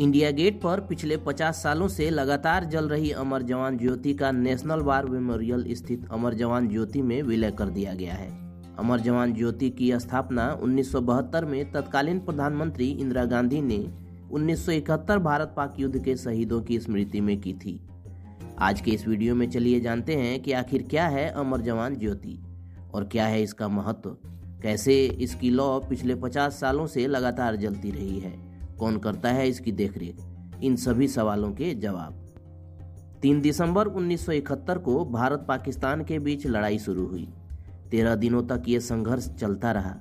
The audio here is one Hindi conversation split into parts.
इंडिया गेट पर पिछले 50 सालों से लगातार जल रही अमर जवान ज्योति का नेशनल वार मेमोरियल स्थित अमर जवान ज्योति में विलय कर दिया गया है। अमर जवान ज्योति की स्थापना 1972 में तत्कालीन प्रधानमंत्री इंदिरा गांधी ने 1971 भारत पाक युद्ध के शहीदों की स्मृति में की थी। आज के इस वीडियो में चलिए जानते हैं कि आखिर क्या है अमर जवान ज्योति और क्या है इसका महत्व। कैसे इसकी लौ पिछले 50 सालों से लगातार जलती रही है। कौन करता है इसकी देखरेख? इन सभी सवालों के जवाब। 3 दिसंबर 1971 को भारत पाकिस्तान के बीच लड़ाई शुरू हुई। तेरह दिनों तक ये संघर्ष चलता रहा।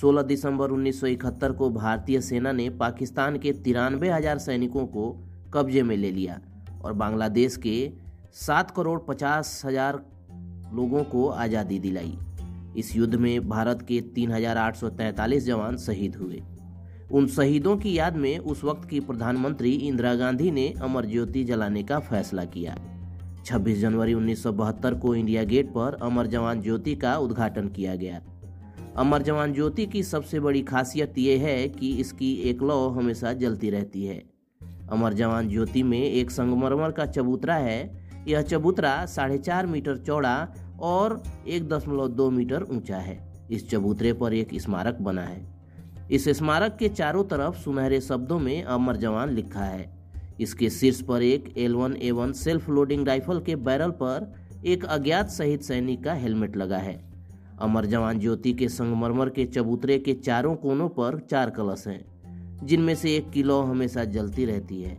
16 दिसंबर 1971 को भारतीय सेना ने पाकिस्तान के तिरानवे हज़ार सैनिकों को कब्जे में ले लिया और बांग्लादेश के सात करोड़ पचास हज़ार लोगों को आज़ादी दिलाई। इस युद्ध में भारत के 3,843 जवान शहीद हुए। उन शहीदों की याद में उस वक्त की प्रधानमंत्री इंदिरा गांधी ने अमर ज्योति जलाने का फैसला किया। 26 जनवरी 1972 को इंडिया गेट पर अमर जवान ज्योति का उद्घाटन किया गया। अमर जवान ज्योति की सबसे बड़ी खासियत यह है कि इसकी एक लौ हमेशा जलती रहती है। अमर जवान ज्योति में एक संगमरमर का चबूतरा है। यह चबूतरा साढ़े चार मीटर चौड़ा और एक दशमलव दो मीटर ऊँचा है। इस चबूतरे पर एक स्मारक बना है। इस स्मारक के चारों तरफ़ सुनहरे शब्दों में अमर जवान लिखा है। इसके शीर्ष पर एक L one A one self loading rifle के बैरल पर एक अज्ञात शहीद सैनिक का हेलमेट लगा है। अमर जवान ज्योति के संगमरमर के चबूतरे के चारों कोनों पर चार कलश हैं, जिनमें से एक की लौ हमेशा जलती रहती है।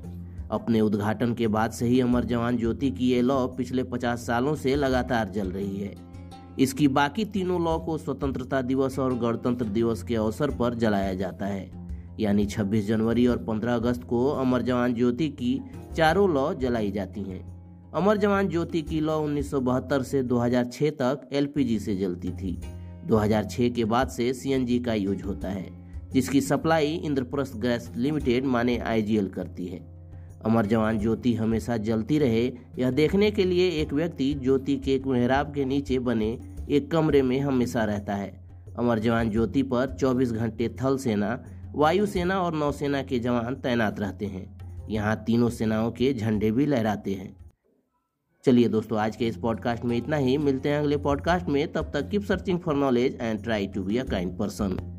अपने उद्घाटन के बाद से ही अमर जवान ज्योति की ये लौ पिछले पचास सालों से लगातार जल रही है। इसकी बाकी तीनों लॉ को स्वतंत्रता दिवस और गणतंत्र दिवस के अवसर पर जलाया जाता है। यानी 26 जनवरी और 15 अगस्त को अमर जवान ज्योति की चारों लॉ जलाई जाती हैं। अमर जवान ज्योति की लॉ उन्नीस सौ बहत्तर से 2006 तक एलपीजी से जलती थी। 2006 के बाद से सीएनजी का यूज़ होता है, जिसकी सप्लाई इंद्रप्रस्थ गैस लिमिटेड माने आईजीएल करती है। अमर जवान ज्योति हमेशा जलती रहे, यह देखने के लिए एक व्यक्ति ज्योति के एक मेहराब के नीचे बने एक कमरे में हमेशा रहता है। अमर जवान ज्योति पर 24 घंटे थल सेना वायुसेना और नौसेना के जवान तैनात रहते हैं। यहाँ तीनों सेनाओं के झंडे भी लहराते हैं। चलिए दोस्तों, आज के इस पॉडकास्ट में इतना ही। मिलते हैं अगले पॉडकास्ट में। तब तक keep searching for knowledge and try to be a kind person